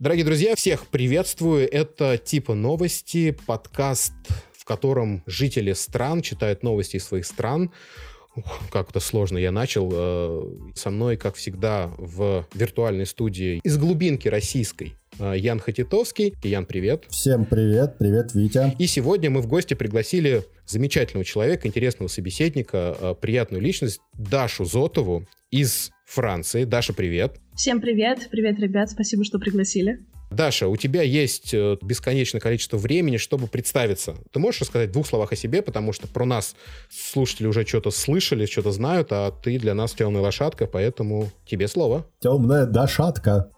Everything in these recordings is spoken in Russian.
Дорогие друзья, всех приветствую. Это типа новости, подкаст, в котором жители стран читают новости из своих стран. Ух, как это сложно я начал. Э, со мной, как всегда, в виртуальной студии из глубинки российской э, Ян Хатитовский. Ян, привет. Всем привет, привет, Витя. И сегодня мы в гости пригласили замечательного человека, интересного собеседника, э, приятную личность Дашу Зотову из Франции. Даша, привет. Всем привет. Привет, ребят. Спасибо, что пригласили. Даша, у тебя есть э, бесконечное количество времени, чтобы представиться. Ты можешь рассказать в двух словах о себе, потому что про нас слушатели уже что-то слышали, что-то знают, а ты для нас темная лошадка, поэтому тебе слово. Темная дошатка.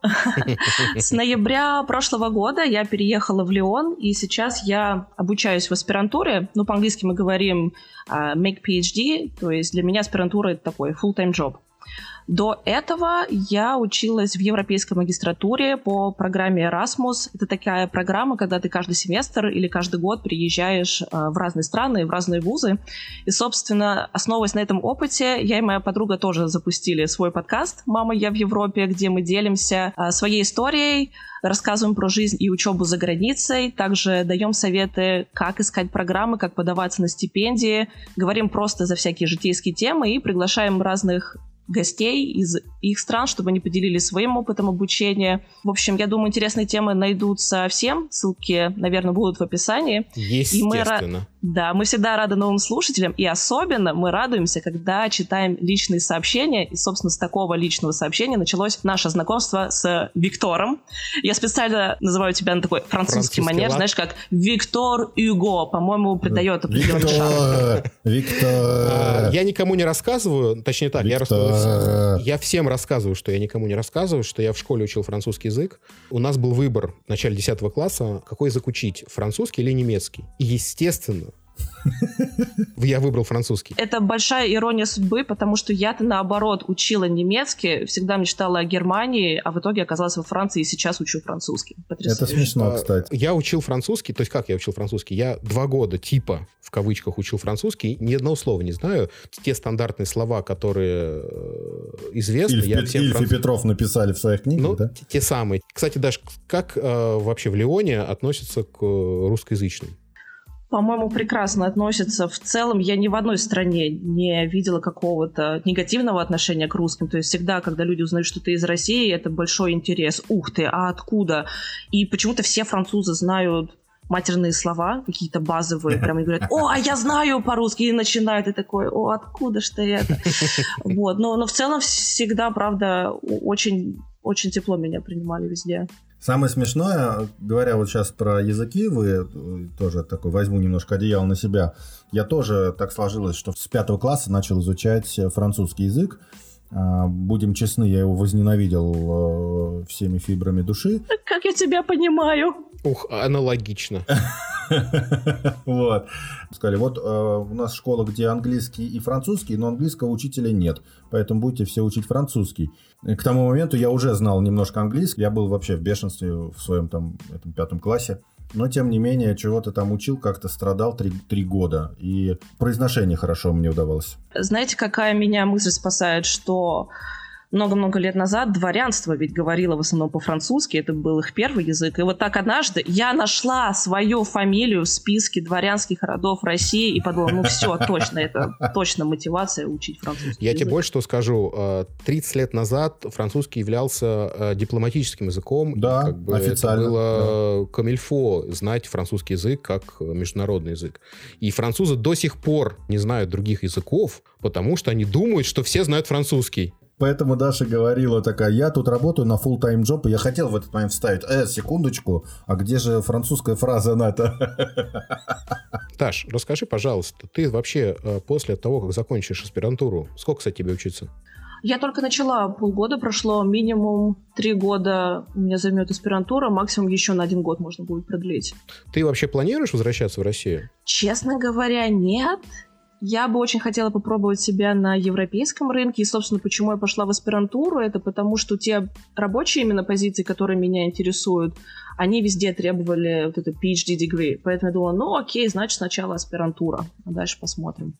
С ноября прошлого года я переехала в Лион, и сейчас я обучаюсь в аспирантуре. Ну, по-английски мы говорим uh, make PhD, то есть для меня аспирантура это такой full-time job. До этого я училась в европейской магистратуре по программе Erasmus. Это такая программа, когда ты каждый семестр или каждый год приезжаешь э, в разные страны, в разные вузы. И, собственно, основываясь на этом опыте, я и моя подруга тоже запустили свой подкаст «Мама, я в Европе», где мы делимся э, своей историей, рассказываем про жизнь и учебу за границей, также даем советы, как искать программы, как подаваться на стипендии, говорим просто за всякие житейские темы и приглашаем разных гостей из их стран, чтобы они поделились своим опытом обучения. В общем, я думаю, интересные темы найдутся всем. Ссылки, наверное, будут в описании. Естественно. И мы, да, мы всегда рады новым слушателям, и особенно мы радуемся, когда читаем личные сообщения, и, собственно, с такого личного сообщения началось наше знакомство с Виктором. Я специально называю тебя на такой французский, французский манер, лад. знаешь, как Виктор Юго, по-моему, придает определенный шанс. Виктор! А, я никому не рассказываю, точнее так, я, я всем рассказываю, что я никому не рассказываю, что я в школе учил французский язык. У нас был выбор в начале 10 класса, какой язык учить, французский или немецкий. И, естественно, я выбрал французский. Это большая ирония судьбы, потому что я-то наоборот учила немецкий, всегда мечтала о Германии, а в итоге оказалась во Франции и сейчас учу французский. Потрясающе. Это смешно, кстати. Я учил французский, то есть как я учил французский? Я два года типа в кавычках учил французский, ни одного слова не знаю. Те стандартные слова, которые э, известны. Ильф, я всем Ильф француз... и Петров написали в своих книгах, ну, да? Те самые. Кстати, Даш, как э, вообще в Лионе относятся к русскоязычным? По-моему, прекрасно относятся. В целом, я ни в одной стране не видела какого-то негативного отношения к русским. То есть всегда, когда люди узнают, что ты из России, это большой интерес. Ух ты, а откуда? И почему-то все французы знают матерные слова, какие-то базовые, прям и говорят, о, а я знаю по-русски, и начинают, и такой, о, откуда что это? Вот, но, но в целом всегда, правда, очень, очень тепло меня принимали везде. Самое смешное, говоря вот сейчас про языки, вы э, тоже такой возьму немножко одеяло на себя. Я тоже так сложилось, что с пятого класса начал изучать французский язык. А, будем честны, я его возненавидел э, всеми фибрами души. Как я тебя понимаю. Ух, аналогично. Вот. Сказали, вот э, у нас школа, где английский и французский, но английского учителя нет, поэтому будете все учить французский. К тому моменту я уже знал немножко английский, я был вообще в бешенстве в своем там этом пятом классе. Но, тем не менее, чего-то там учил, как-то страдал три, три года. И произношение хорошо мне удавалось. Знаете, какая меня мысль спасает, что много-много лет назад дворянство ведь говорило в основном по-французски, это был их первый язык. И вот так однажды я нашла свою фамилию в списке дворянских родов России и подумала, ну все, точно, это точно мотивация учить французский Я язык. тебе больше что скажу. 30 э, лет назад французский являлся э, дипломатическим языком. Да, как бы официально. Это было да. камильфо знать французский язык как международный язык. И французы до сих пор не знают других языков, потому что они думают, что все знают французский. Поэтому Даша говорила такая, я тут работаю на full time job, и я хотел в этот момент вставить, э, секундочку, а где же французская фраза на-то? Таш, расскажи, пожалуйста, ты вообще э, после того, как закончишь аспирантуру, сколько, кстати, тебе учиться? Я только начала, полгода прошло, минимум три года у меня займет аспирантура, максимум еще на один год можно будет продлить. Ты вообще планируешь возвращаться в Россию? Честно говоря, нет. Я бы очень хотела попробовать себя на европейском рынке. И, собственно, почему я пошла в аспирантуру, это потому, что те рабочие именно позиции, которые меня интересуют, они везде требовали вот это PhD degree. Поэтому я думала, ну окей, значит сначала аспирантура, а дальше посмотрим.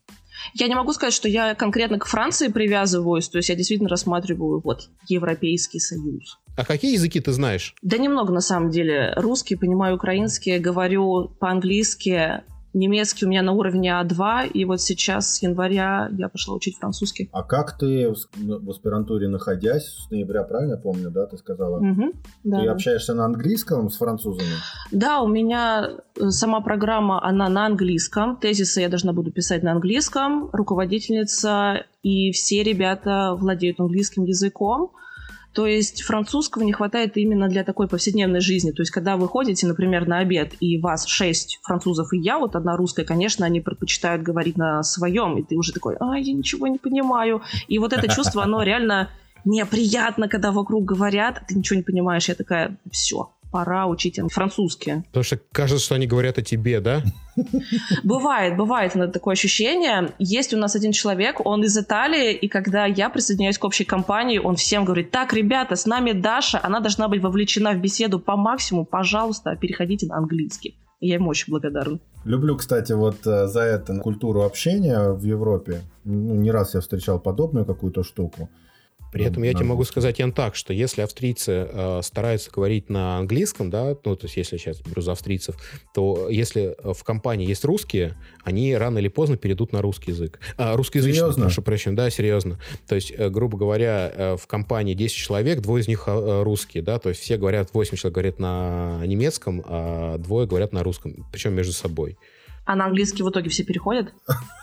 Я не могу сказать, что я конкретно к Франции привязываюсь, то есть я действительно рассматриваю вот Европейский Союз. А какие языки ты знаешь? Да немного на самом деле. Русский, понимаю украинский, говорю по-английски, Немецкий у меня на уровне А2, и вот сейчас с января я пошла учить французский. А как ты в аспирантуре находясь, с ноября, правильно помню, да, ты сказала? Угу, да. Ты общаешься на английском с французами? Да, у меня э, сама программа, она на английском. Тезисы я должна буду писать на английском. Руководительница и все ребята владеют английским языком. То есть французского не хватает именно для такой повседневной жизни. То есть когда вы ходите, например, на обед, и вас шесть французов и я, вот одна русская, конечно, они предпочитают говорить на своем, и ты уже такой, а, я ничего не понимаю. И вот это чувство, оно реально неприятно, когда вокруг говорят, ты ничего не понимаешь. Я такая, все, пора учить французский. Потому что кажется, что они говорят о тебе, да? Бывает, бывает такое ощущение. Есть у нас один человек, он из Италии, и когда я присоединяюсь к общей компании, он всем говорит, так, ребята, с нами Даша, она должна быть вовлечена в беседу по максимуму, пожалуйста, переходите на английский. Я ему очень благодарна. Люблю, кстати, вот э, за это культуру общения в Европе. Ну, не раз я встречал подобную какую-то штуку. При этом я тебе могу сказать, Ян, так, что если австрийцы э, стараются говорить на английском, да, ну, то есть если сейчас беру за австрийцев, то если в компании есть русские, они рано или поздно перейдут на русский язык. А, русскоязычный, серьезно? прошу прощения, да, серьезно. То есть, э, грубо говоря, э, в компании 10 человек, двое из них э, русские, да, то есть все говорят, 8 человек говорят на немецком, а двое говорят на русском, причем между собой. А на английский в итоге все переходят?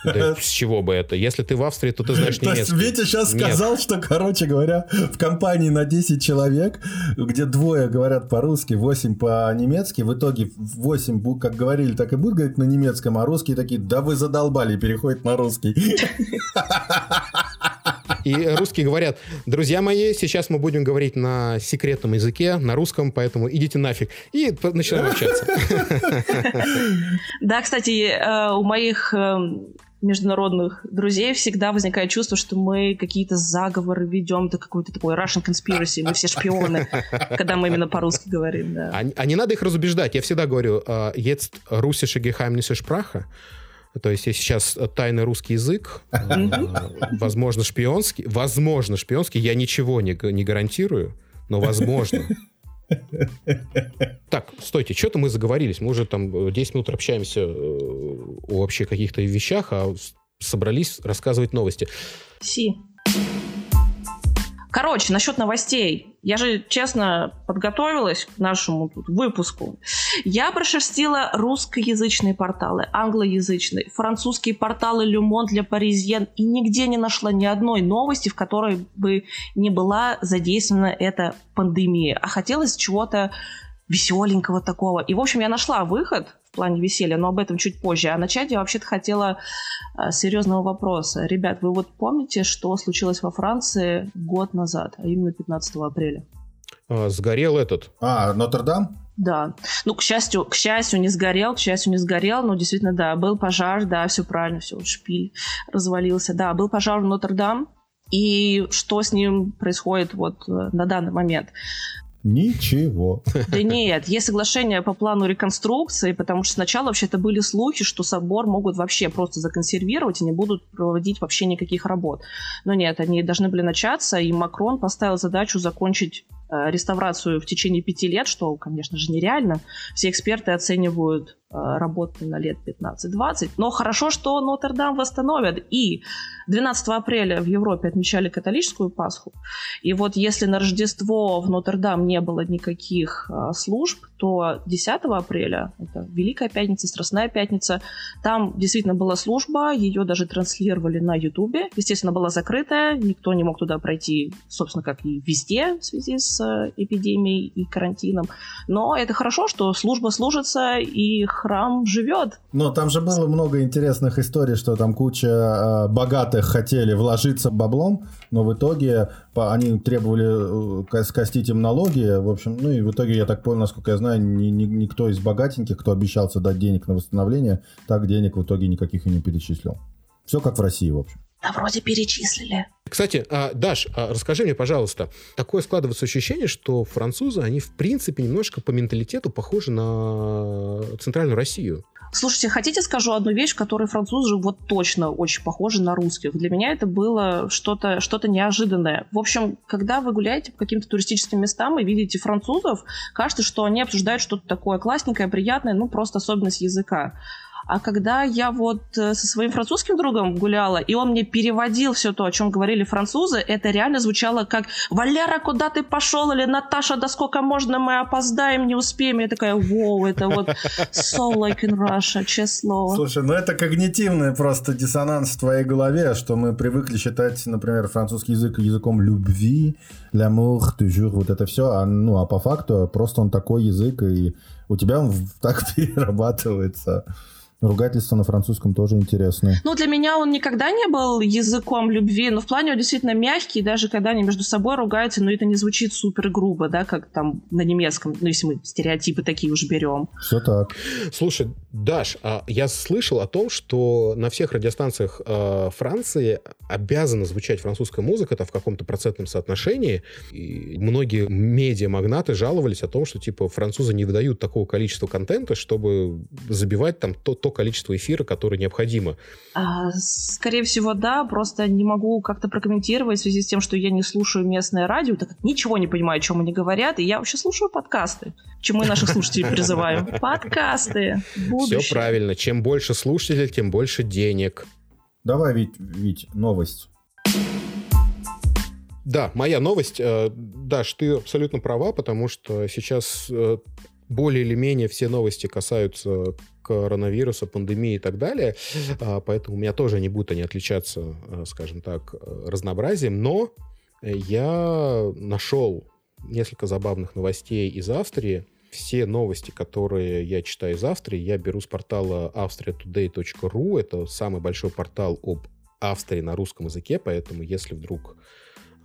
Да с чего бы это? Если ты в Австрии, то ты знаешь немецкий. То есть Витя сейчас сказал, что, короче говоря, в компании на 10 человек, где двое говорят по-русски, 8 по-немецки, в итоге 8, как говорили, так и будут говорить на немецком, а русские такие, да вы задолбали, переходят на русский. И русские говорят, друзья мои, сейчас мы будем говорить на секретном языке, на русском, поэтому идите нафиг. И начинаем общаться. Да, кстати, э, у моих э, международных друзей всегда возникает чувство, что мы какие-то заговоры ведем, это какой-то такой Russian conspiracy, мы все шпионы, когда мы именно по-русски говорим. Да. А, а не надо их разубеждать. Я всегда говорю, э, jetzt russische geheimnisse Sprache. То есть есть сейчас тайный русский язык, возможно, шпионский. Возможно, шпионский. Я ничего не, не гарантирую, но возможно. Так, стойте, что-то мы заговорились. Мы уже там 10 минут общаемся э, о вообще каких-то вещах, а собрались рассказывать новости. Си. Короче, насчет новостей. Я же, честно, подготовилась к нашему тут выпуску. Я прошерстила русскоязычные порталы, англоязычные, французские порталы Monde для Паризьен и нигде не нашла ни одной новости, в которой бы не была задействована эта пандемия. А хотелось чего-то веселенького такого. И, в общем, я нашла выход в плане веселья, но об этом чуть позже. А начать я вообще-то хотела с серьезного вопроса. Ребят, вы вот помните, что случилось во Франции год назад, а именно 15 апреля? А, сгорел этот. А, Нотр-Дам? Да. Ну, к счастью, к счастью, не сгорел, к счастью, не сгорел, но действительно, да, был пожар, да, все правильно, все, шпиль развалился. Да, был пожар в Нотр-Дам, и что с ним происходит вот э, на данный момент. Ничего. Да нет, есть соглашение по плану реконструкции, потому что сначала вообще это были слухи, что собор могут вообще просто законсервировать и не будут проводить вообще никаких работ. Но нет, они должны были начаться, и Макрон поставил задачу закончить реставрацию в течение пяти лет, что, конечно же, нереально. Все эксперты оценивают э, работы на лет 15-20. Но хорошо, что Нотр-Дам восстановят. И 12 апреля в Европе отмечали католическую Пасху. И вот если на Рождество в Нотр-Дам не было никаких а, служб, то 10 апреля, это Великая Пятница, Страстная Пятница, там действительно была служба, ее даже транслировали на Ютубе. Естественно, была закрытая, никто не мог туда пройти, собственно, как и везде в связи с эпидемией и карантином. Но это хорошо, что служба служится и храм живет. Но там же было много интересных историй, что там куча э, богатых хотели вложиться баблом, но в итоге они требовали э, скостить им налоги, в общем, ну и в итоге, я так понял, насколько я знаю, ни, ни, никто из богатеньких, кто обещался дать денег на восстановление, так денег в итоге никаких и не перечислил. Все как в России, в общем. Да вроде перечислили. Кстати, а, Даш, а, расскажи мне, пожалуйста, такое складывается ощущение, что французы, они в принципе немножко по менталитету похожи на центральную Россию. Слушайте, хотите скажу одну вещь, которой французы вот точно очень похожи на русских. Для меня это было что-то что неожиданное. В общем, когда вы гуляете по каким-то туристическим местам и видите французов, кажется, что они обсуждают что-то такое классненькое, приятное, ну просто особенность языка. А когда я вот э, со своим французским другом гуляла, и он мне переводил все то, о чем говорили французы, это реально звучало как «Валера, куда ты пошел?» или «Наташа, да сколько можно, мы опоздаем, не успеем». Я такая «Воу, это вот so like in Russia, честное слово». Слушай, ну это когнитивный просто диссонанс в твоей голове, что мы привыкли считать, например, французский язык языком любви, l'amour, toujours, вот это все, а, ну, а по факту просто он такой язык, и у тебя он так перерабатывается. Ругательство на французском тоже интересно. Ну, для меня он никогда не был языком любви, но в плане он действительно мягкий, даже когда они между собой ругаются, но это не звучит супер грубо, да, как там на немецком, ну, если мы стереотипы такие уж берем. Все так. Слушай, Даш, а я слышал о том, что на всех радиостанциях э, Франции обязана звучать французская музыка, это в каком-то процентном соотношении, и многие медиа-магнаты жаловались о том, что, типа, французы не выдают такого количества контента, чтобы забивать там то, то количество эфира, которое необходимо. А, скорее всего, да. Просто не могу как-то прокомментировать в связи с тем, что я не слушаю местное радио, так как ничего не понимаю, о чем они говорят, и я вообще слушаю подкасты. Чему мы наших слушателей призываем. Подкасты. Все правильно. Чем больше слушателей, тем больше денег. Давай, Вить, Вить новость. Да, моя новость. Э, Даш, ты абсолютно права, потому что сейчас э, более или менее все новости касаются коронавируса, пандемии и так далее, а, поэтому у меня тоже не будут они отличаться, а, скажем так, разнообразием, но я нашел несколько забавных новостей из Австрии. Все новости, которые я читаю из Австрии, я беру с портала austriatoday.ru. Это самый большой портал об Австрии на русском языке, поэтому если вдруг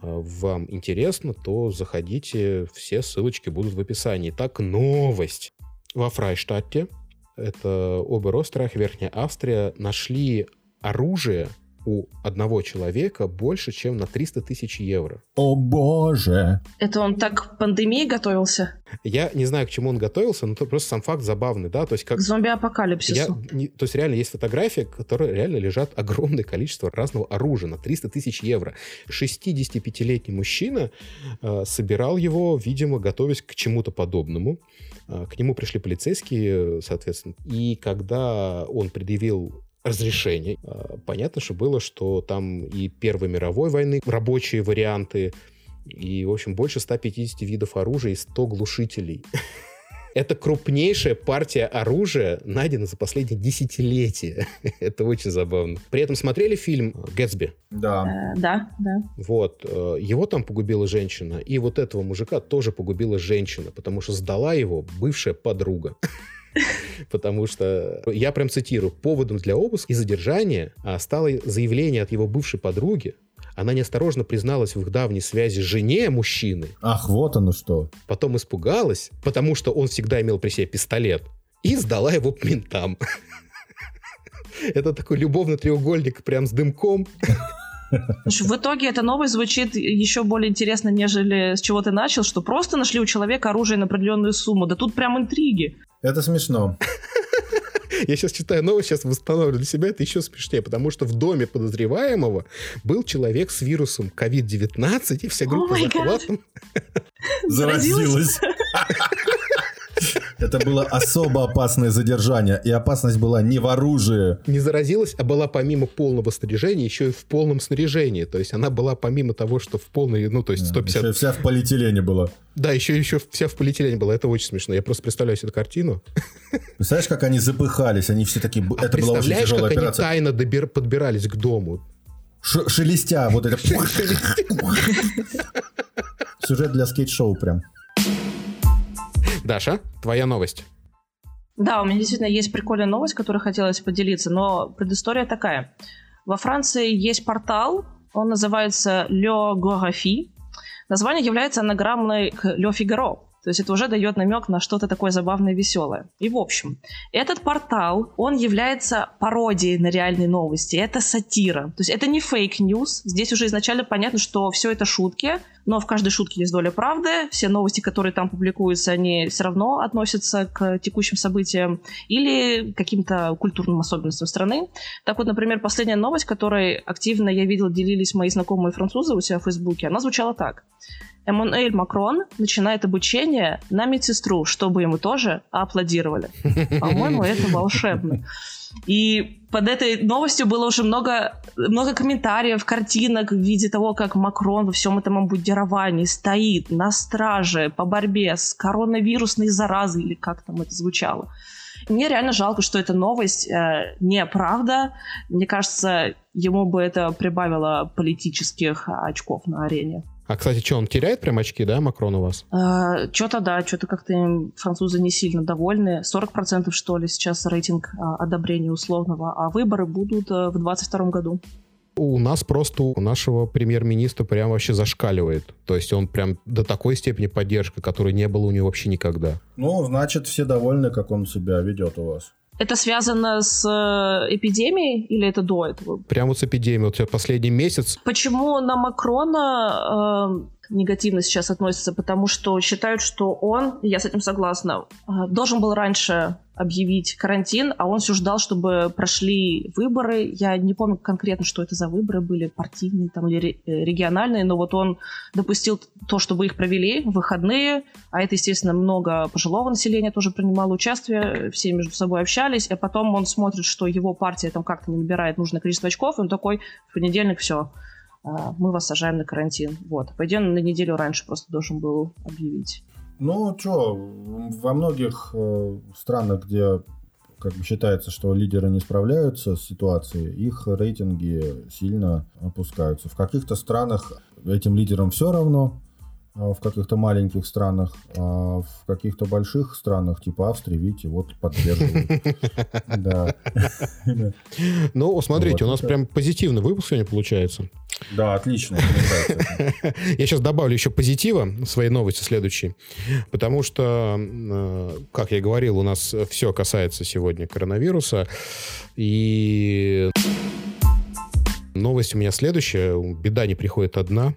вам интересно, то заходите, все ссылочки будут в описании. Так, новость. Во Фрайштадте, это Оберострах, Верхняя Австрия, нашли оружие, у одного человека больше, чем на 300 тысяч евро. О боже! Это он так к пандемии готовился? Я не знаю, к чему он готовился, но это просто сам факт забавный, да, то есть как... К зомби-апокалипсису. Я, то есть реально есть фотографии, которые реально лежат огромное количество разного оружия на 300 тысяч евро. 65-летний мужчина э, собирал его, видимо, готовясь к чему-то подобному. Э, к нему пришли полицейские, соответственно, и когда он предъявил разрешений. А, понятно, что было, что там и Первой мировой войны рабочие варианты, и, в общем, больше 150 видов оружия и 100 глушителей. Это крупнейшая партия оружия, найдена за последние десятилетия. Это очень забавно. При этом смотрели фильм «Гэтсби»? Да. Э, да, да. Вот. Э, его там погубила женщина, и вот этого мужика тоже погубила женщина, потому что сдала его бывшая подруга. Потому что, я прям цитирую, поводом для обыска и задержания а, стало заявление от его бывшей подруги, она неосторожно призналась в их давней связи жене мужчины. Ах, вот оно что. Потом испугалась, потому что он всегда имел при себе пистолет, и сдала его ментам. Это такой любовный треугольник прям с дымком. В итоге эта новость звучит еще более интересно, нежели с чего ты начал, что просто нашли у человека оружие на определенную сумму. Да тут прям интриги. Это смешно. Я сейчас читаю новость, сейчас восстанавливаю для себя, это еще смешнее, потому что в доме подозреваемого был человек с вирусом COVID-19, и вся группа oh захватом заразилась. Это было особо опасное задержание, и опасность была не в оружии. Не заразилась, а была помимо полного снаряжения, еще и в полном снаряжении. То есть она была помимо того, что в полной, ну, то есть 150... Еще вся в полиэтилене была. Да, еще, еще вся в полиэтилене была. Это очень смешно. Я просто представляю себе эту картину. Представляешь, как они запыхались? Они все такие... А это была очень тяжелая как операция. они тайно добир... подбирались к дому? Ш шелестя, вот это... Сюжет для скейт-шоу прям. Даша, твоя новость. Да, у меня действительно есть прикольная новость, которой хотелось поделиться, но предыстория такая. Во Франции есть портал, он называется Le Gorafi. Название является анаграммой к Le Figaro. То есть это уже дает намек на что-то такое забавное веселое. И в общем, этот портал, он является пародией на реальные новости. Это сатира. То есть это не fake news. Здесь уже изначально понятно, что все это шутки, но в каждой шутке есть доля правды. Все новости, которые там публикуются, они все равно относятся к текущим событиям или каким-то культурным особенностям страны. Так вот, например, последняя новость, которой активно я видел, делились мои знакомые французы у себя в Фейсбуке, она звучала так. Эммануэль Макрон начинает обучение на медсестру, чтобы ему тоже аплодировали. По-моему, это волшебно. И под этой новостью было уже много, много комментариев, картинок в виде того, как Макрон во всем этом обмундировании стоит на страже по борьбе с коронавирусной заразой, или как там это звучало. Мне реально жалко, что эта новость э, неправда. Мне кажется, ему бы это прибавило политических очков на арене. А, кстати, что, он теряет прям очки, да, Макрон у вас? А, что-то да, что-то как-то французы не сильно довольны. 40% что ли сейчас рейтинг а, одобрения условного, а выборы будут а, в 2022 году. У нас просто у нашего премьер-министра прям вообще зашкаливает. То есть он прям до такой степени поддержка, которой не было у него вообще никогда. Ну, значит, все довольны, как он себя ведет у вас. Это связано с э, эпидемией или это до этого? Прямо вот с эпидемией. Вот последний месяц. Почему на Макрона э, негативно сейчас относятся? Потому что считают, что он, я с этим согласна, э, должен был раньше объявить карантин, а он все ждал, чтобы прошли выборы. Я не помню конкретно, что это за выборы были, партийные там или э, региональные, но вот он допустил то, чтобы их провели в выходные, а это, естественно, много пожилого населения тоже принимало участие, все между собой общались, а потом он смотрит, что его партия там как-то не набирает нужное количество очков, и он такой, в понедельник все, мы вас сажаем на карантин. Вот. Пойдем на неделю раньше просто должен был объявить. Ну, что, во многих э, странах, где как бы считается, что лидеры не справляются с ситуацией, их рейтинги сильно опускаются. В каких-то странах этим лидерам все равно, а в каких-то маленьких странах, а в каких-то больших странах, типа Австрии, видите, вот поддерживают. Да. Ну, смотрите, у нас прям позитивный выпуск сегодня получается. Да, отлично. Я сейчас добавлю еще позитива своей новости следующей, потому что, э, как я говорил, у нас все касается сегодня коронавируса, и новость у меня следующая. Беда не приходит одна.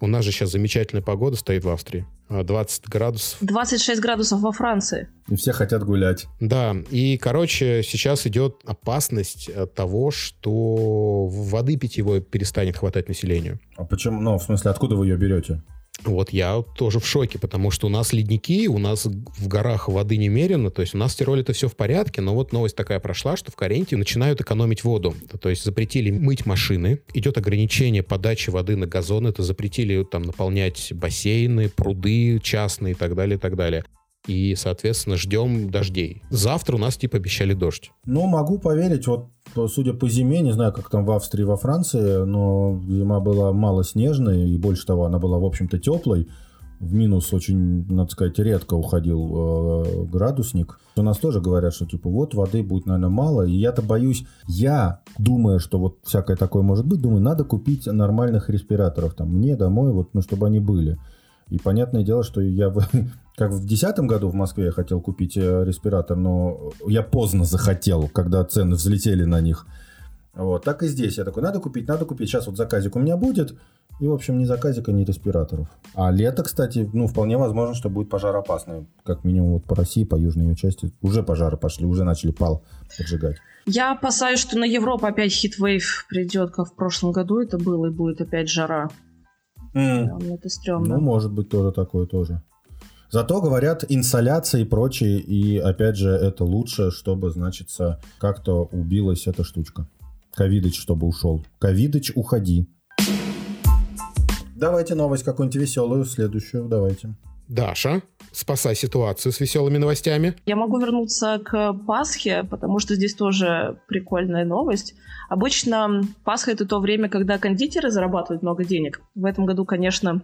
У нас же сейчас замечательная погода стоит в Австрии. 20 а, градусов. 26 градусов во Франции. И все хотят гулять. Да, и, короче, сейчас идет опасность того, что воды питьевой перестанет хватать населению. А почему? Ну, в смысле, откуда вы ее берете? Вот я тоже в шоке, потому что у нас ледники, у нас в горах воды немерено, то есть у нас в Тироле это все в порядке, но вот новость такая прошла, что в Каренте начинают экономить воду. То есть запретили мыть машины, идет ограничение подачи воды на газон, это запретили там наполнять бассейны, пруды частные и так далее, и так далее и, соответственно, ждем дождей. Завтра у нас, типа, обещали дождь. Ну, могу поверить, вот, судя по зиме, не знаю, как там в Австрии, во Франции, но зима была мало снежная, и больше того, она была, в общем-то, теплой. В минус очень, надо сказать, редко уходил э, градусник. У нас тоже говорят, что типа вот воды будет, наверное, мало. И я-то боюсь, я думаю, что вот всякое такое может быть, думаю, надо купить нормальных респираторов там мне домой, вот, ну, чтобы они были. И понятное дело, что я как в 2010 году в Москве я хотел купить э, респиратор, но я поздно захотел, когда цены взлетели на них. Вот, так и здесь. Я такой, надо купить, надо купить. Сейчас вот заказик у меня будет. И, в общем, ни заказика, ни респираторов. А лето, кстати, ну, вполне возможно, что будет пожароопасное. Как минимум вот по России, по южной ее части. Уже пожары пошли, уже начали пал поджигать. Я опасаюсь, что на Европу опять хитвейв придет, как в прошлом году это было, и будет опять жара. Mm. Это стрёмно. Ну, может быть, тоже такое тоже. Зато говорят инсоляция и прочее, и опять же это лучше, чтобы, значится, как-то убилась эта штучка. Ковидыч, чтобы ушел. Ковидыч, уходи. Давайте новость какую-нибудь веселую, следующую, давайте. Даша, спасай ситуацию с веселыми новостями. Я могу вернуться к Пасхе, потому что здесь тоже прикольная новость. Обычно Пасха — это то время, когда кондитеры зарабатывают много денег. В этом году, конечно,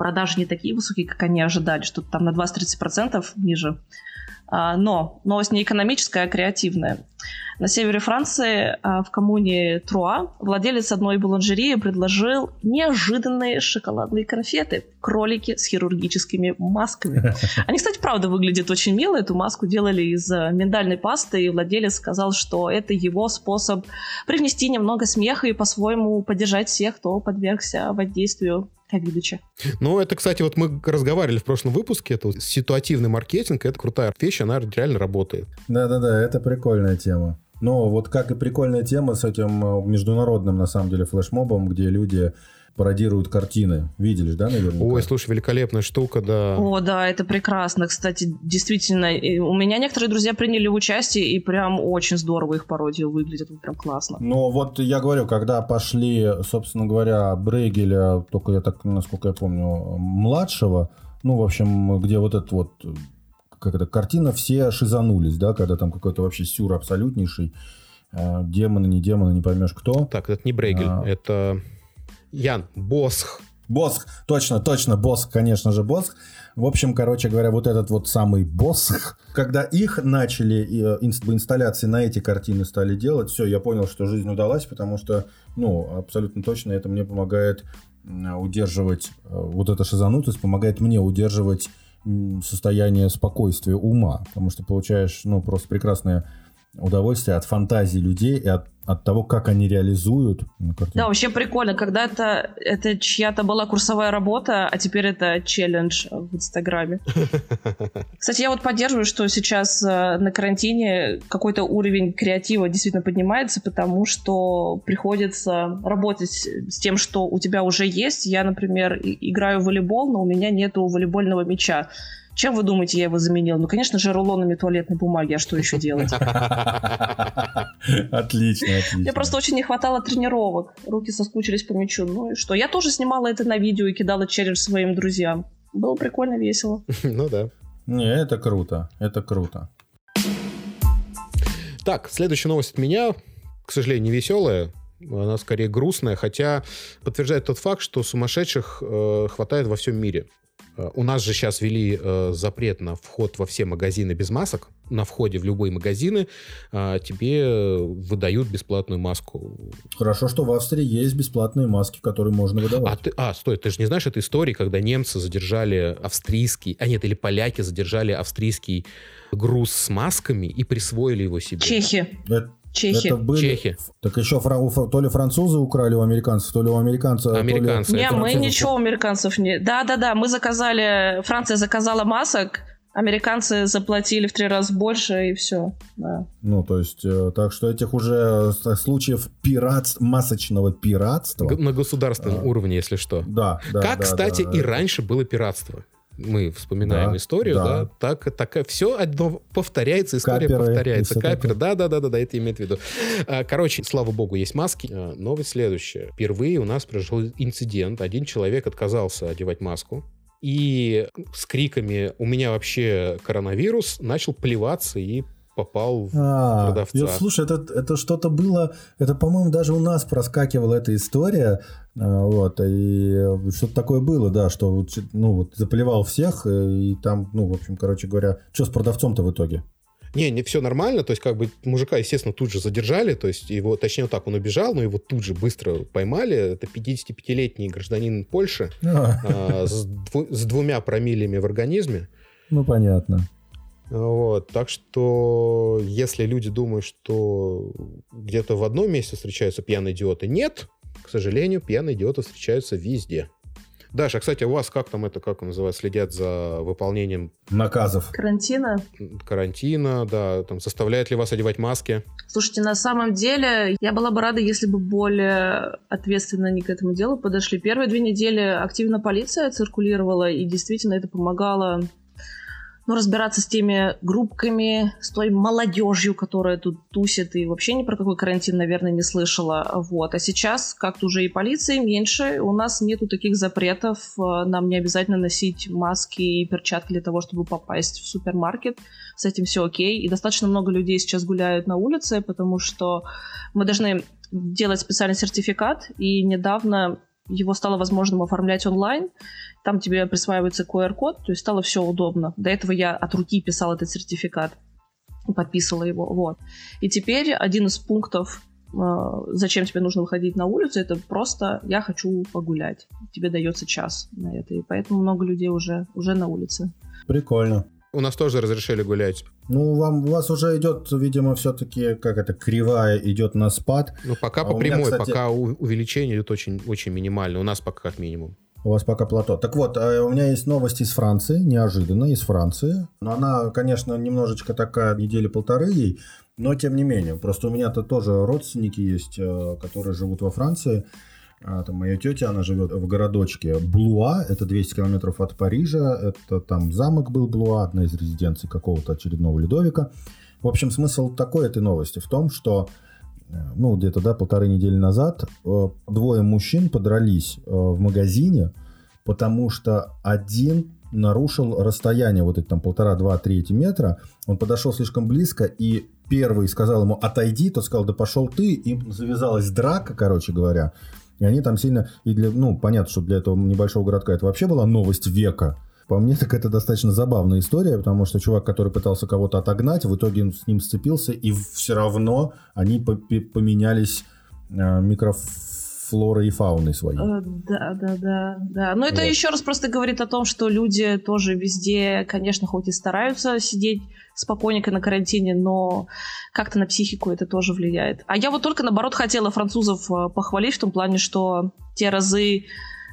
продажи не такие высокие, как они ожидали, что там на 20-30% ниже. А, но новость не экономическая, а креативная. На севере Франции, а, в коммуне Труа, владелец одной буланжерии предложил неожиданные шоколадные конфеты. Кролики с хирургическими масками. Они, кстати, правда выглядят очень мило. Эту маску делали из э, миндальной пасты, и владелец сказал, что это его способ привнести немного смеха и по-своему поддержать всех, кто подвергся воздействию Ковидыча. Ну, это, кстати, вот мы разговаривали в прошлом выпуске, это ситуативный маркетинг, это крутая вещь, она реально работает. Да-да-да, это прикольная тема. Но вот как и прикольная тема с этим э, международным, на самом деле, флешмобом, где люди пародируют картины. Видели, да, наверное? Ой, слушай, великолепная штука, да. О, да, это прекрасно. Кстати, действительно, у меня некоторые друзья приняли участие, и прям очень здорово их пародии выглядят, прям классно. Ну, вот я говорю, когда пошли, собственно говоря, Брейгеля, только я так, насколько я помню, младшего, ну, в общем, где вот этот вот как это, картина все шизанулись, да, когда там какой-то вообще сюр абсолютнейший, э, демоны, не демоны, не поймешь кто. Так, это не Брейгель, а... это Ян, Босх. Босх, точно, точно, Босх, конечно же, Босх. В общем, короче говоря, вот этот вот самый Босх, когда их начали, э, инсталляции на эти картины стали делать, все, я понял, что жизнь удалась, потому что, ну, абсолютно точно это мне помогает удерживать, э, вот эта шизанутость помогает мне удерживать состояние спокойствия ума, потому что получаешь, ну, просто прекрасное удовольствие от фантазии людей и от, от того, как они реализуют. Да, вообще прикольно, когда это, это чья-то была курсовая работа, а теперь это челлендж в Инстаграме. Кстати, я вот поддерживаю, что сейчас э, на карантине какой-то уровень креатива действительно поднимается, потому что приходится работать с тем, что у тебя уже есть. Я, например, играю в волейбол, но у меня нету волейбольного мяча. Чем вы думаете, я его заменил? Ну, конечно же, рулонами туалетной бумаги. А что еще делать? Отлично, отлично. Мне просто очень не хватало тренировок. Руки соскучились по мячу. Ну и что? Я тоже снимала это на видео и кидала челлендж своим друзьям. Было прикольно, весело. Ну да. Не, это круто. Это круто. Так, следующая новость от меня, к сожалению, не веселая, она скорее грустная, хотя подтверждает тот факт, что сумасшедших э, хватает во всем мире. Э, у нас же сейчас ввели э, запрет на вход во все магазины без масок. На входе в любые магазины э, тебе выдают бесплатную маску. Хорошо, что в Австрии есть бесплатные маски, которые можно выдавать. А, ты, а стой, ты же не знаешь этой истории, когда немцы задержали австрийский, а нет, или поляки задержали австрийский груз с масками и присвоили его себе. Чехи. Это, Чехи. Это были... Чехи. Так еще фра... то ли французы украли у американцев, то ли у американцев. Американцы. Ли... Не, мы ничего у американцев не... Да-да-да, мы заказали... Франция заказала масок, американцы заплатили в три раза больше, и все. Да. Ну, то есть, э, так что этих уже э, случаев пират... масочного пиратства... На государственном а... уровне, если что. Да, да. Как, да, кстати, да, и это... раньше было пиратство мы вспоминаем да, историю, да, да так, так, все одно повторяется, история Каперы, повторяется. Капер, да, да, да, да, да, это имеет в виду. А, короче, слава богу, есть маски. А, новость следующая. Впервые у нас произошел инцидент. Один человек отказался одевать маску и с криками «У меня вообще коронавирус» начал плеваться и попал в а, продавца. Я, слушай, это, это что-то было, это, по-моему, даже у нас проскакивала эта история, а, вот, и что-то такое было, да, что, ну, вот, заплевал всех, э, и там, ну, в общем, короче говоря, что с продавцом-то в итоге? Не, не все нормально, то есть как бы мужика, естественно, тут же задержали, то есть его, точнее, вот так он убежал, но его тут же быстро поймали. Это 55-летний гражданин Польши а. А, с, дву, с двумя промилями в организме. Ну, понятно. Вот, так что, если люди думают, что где-то в одном месте встречаются пьяные идиоты, нет, к сожалению, пьяные идиоты встречаются везде. Даша, кстати, у вас как там это, как называется, следят за выполнением... Наказов. Карантина? Карантина, да. Там, заставляет ли вас одевать маски? Слушайте, на самом деле, я была бы рада, если бы более ответственно они к этому делу подошли. Первые две недели активно полиция циркулировала, и действительно это помогало ну, разбираться с теми группками, с той молодежью, которая тут тусит и вообще ни про какой карантин, наверное, не слышала. Вот. А сейчас как-то уже и полиции меньше, у нас нету таких запретов, э, нам не обязательно носить маски и перчатки для того, чтобы попасть в супермаркет. С этим все окей. И достаточно много людей сейчас гуляют на улице, потому что мы должны делать специальный сертификат, и недавно его стало возможным оформлять онлайн. Там тебе присваивается QR-код, то есть стало все удобно. До этого я от руки писал этот сертификат, подписывала его, вот. И теперь один из пунктов а, зачем тебе нужно выходить на улицу, это просто я хочу погулять. Тебе дается час на это, и поэтому много людей уже, уже на улице. Прикольно. У нас тоже разрешили гулять. Ну, вам, у вас уже идет, видимо, все-таки, как это, кривая идет на спад. Ну, пока а по прямой, меня, кстати... пока увеличение идет очень, очень минимально. У нас пока как минимум. У вас пока плато. Так вот, э, у меня есть новость из Франции, неожиданно, из Франции. Но она, конечно, немножечко такая, недели полторы ей, но тем не менее. Просто у меня-то тоже родственники есть, э, которые живут во Франции. А, там моя тетя, она живет в городочке Блуа, это 200 километров от Парижа, это там замок был Блуа, одна из резиденций какого-то очередного Людовика. В общем, смысл такой этой новости в том, что э, ну, где-то, да, полторы недели назад э, двое мужчин подрались э, в магазине, потому что один нарушил расстояние, вот эти там полтора, два, три метра, он подошел слишком близко, и первый сказал ему «отойди», тот сказал «да пошел ты», и завязалась драка, короче говоря, и они там сильно... И для, ну, понятно, что для этого небольшого городка это вообще была новость века. По мне, так это достаточно забавная история, потому что чувак, который пытался кого-то отогнать, в итоге с ним сцепился, и все равно они поменялись э, микрофлорой и фауной своей. Э, да, да, да, да. Но это вот. еще раз просто говорит о том, что люди тоже везде, конечно, хоть и стараются сидеть спокойненько на карантине, но как-то на психику это тоже влияет. А я вот только, наоборот, хотела французов э, похвалить в том плане, что те разы,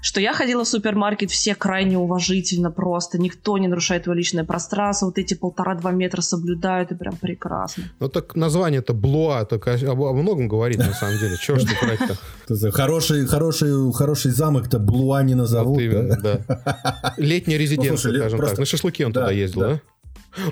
что я ходила в супермаркет, все крайне уважительно просто, никто не нарушает твое личное пространство, вот эти полтора-два метра соблюдают, и прям прекрасно. Ну так название-то Блуа, так о, о многом говорит на самом деле, чего ж тут то Хороший, хороший, хороший замок-то Блуа не назовут, да? Летняя резиденция, ну, скажем так. На шашлыки он туда ездил, да?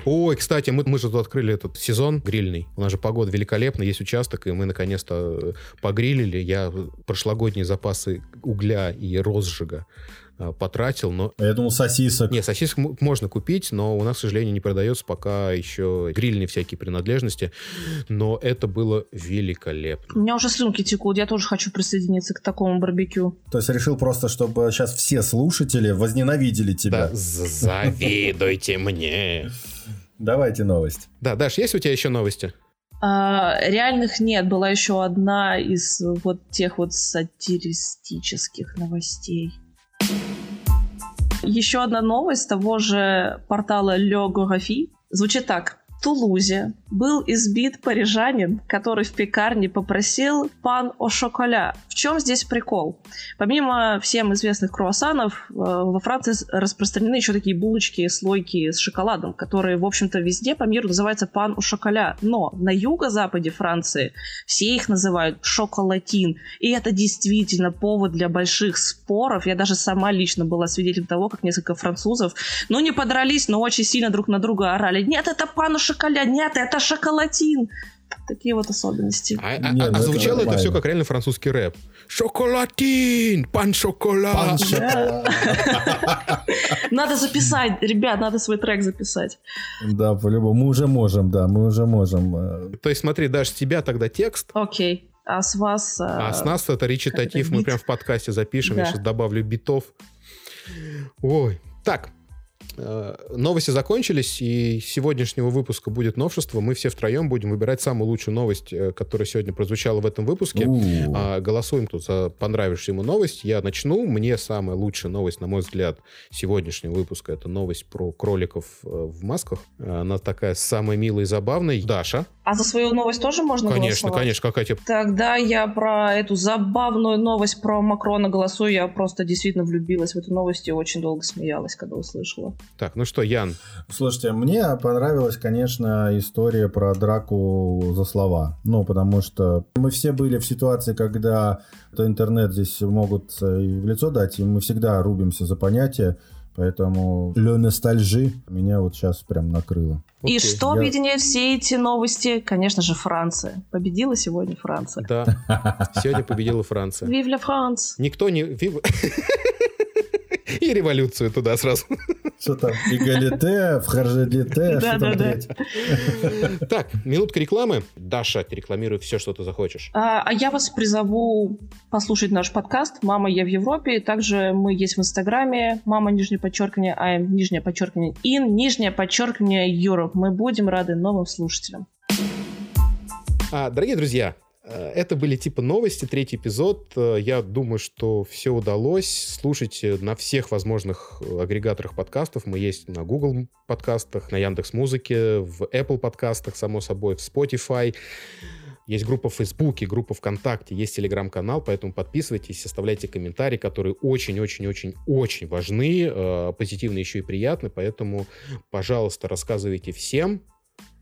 Ой, кстати, мы, мы же тут открыли этот сезон грильный. У нас же погода великолепная, есть участок, и мы наконец-то э, погрилили. Я прошлогодние запасы угля и розжига Э, потратил, но... Я думал, сосисок. Не, сосисок можно купить, но у нас, к сожалению, не продается пока еще грильные всякие принадлежности. Но это было великолепно. У меня уже слюнки текут, я тоже хочу присоединиться к такому барбекю. То есть решил просто, чтобы сейчас все слушатели возненавидели тебя. Да, завидуйте мне. Давайте новость. Да, Даш, есть у тебя еще новости? А, реальных нет, была еще одна из вот тех вот сатиристических новостей. Еще одна новость того же портала Gorafi звучит так. Тулузе был избит парижанин, который в пекарне попросил пан о шоколя. В чем здесь прикол? Помимо всем известных круассанов, э, во Франции распространены еще такие булочки, слойки с шоколадом, которые, в общем-то, везде по миру называются пан о шоколя. Но на юго-западе Франции все их называют шоколатин. И это действительно повод для больших споров. Я даже сама лично была свидетелем того, как несколько французов, ну, не подрались, но очень сильно друг на друга орали. Нет, это пан о шоколя, нет, это шоколатин. Такие вот особенности. А, а, а, а звучало это, это все как реально французский рэп. Шоколатин, пан шоколад. Надо записать, ребят, надо свой трек записать. Да, по-любому. Мы уже можем, да, мы уже можем. Э. То есть смотри, даже с тебя тогда текст. Окей. А с вас... А с нас это речитатив, мы прям в подкасте запишем, я сейчас добавлю битов. Ой, так, Э, новости закончились, и сегодняшнего выпуска будет новшество. Мы все втроем будем выбирать самую лучшую новость, э, которая сегодня прозвучала в этом выпуске. А, голосуем тут за понравившуюся ему новость. Я начну. Мне самая лучшая новость, на мой взгляд, сегодняшнего выпуска, это новость про кроликов э, в масках. Она такая самая милая и забавная. Даша. А за свою новость тоже можно Конечно, голосовать? конечно. Какая тебе... Тогда я про эту забавную новость про Макрона голосую. Я просто действительно влюбилась в эту новость и очень долго смеялась, когда услышала. Так, ну что, Ян? Слушайте, мне понравилась, конечно, история про драку за слова. Ну, потому что мы все были в ситуации, когда интернет здесь могут и в лицо дать, и мы всегда рубимся за понятие. Поэтому le ностальжи меня вот сейчас прям накрыло. И что я... объединяет все эти новости? Конечно же, Франция. Победила сегодня Франция. Да, сегодня победила Франция. Vive la France! Никто не... И революцию туда сразу. Что там, эгалите, фхаржелите, что там третье? Так, минутка рекламы. Даша, рекламируй все, что ты захочешь. А, а я вас призову послушать наш подкаст «Мама, я в Европе». Также мы есть в Инстаграме «Мама, нижнее подчеркивание, I'm, нижнее подчеркивание, in, нижнее подчеркивание, Europe». Мы будем рады новым слушателям. А, дорогие друзья, это были типа новости, третий эпизод. Э, я думаю, что все удалось. Слушайте на всех возможных э, агрегаторах подкастов. Мы есть на Google подкастах, на Яндекс Музыке, в Apple подкастах, само собой, в Spotify. Есть группа в Фейсбуке, группа ВКонтакте, есть телеграм-канал, поэтому подписывайтесь, оставляйте комментарии, которые очень-очень-очень-очень важны, позитивные еще и приятны, поэтому, пожалуйста, рассказывайте всем,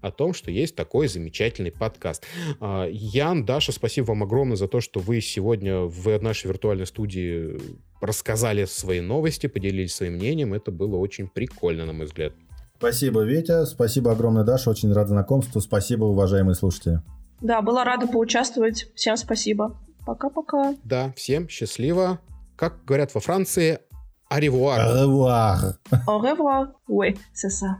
о том, что есть такой замечательный подкаст. А, Ян, Даша, спасибо вам огромное за то, что вы сегодня в нашей виртуальной студии рассказали свои новости, поделились своим мнением. Это было очень прикольно, на мой взгляд. Спасибо, Ветя. Спасибо огромное, Даша. Очень рад знакомству. Спасибо, уважаемые слушатели. Да, была рада поучаствовать. Всем спасибо. Пока-пока. Да, всем счастливо. Как говорят во Франции, au revoir. Au revoir. Au revoir. Oui, c'est ça.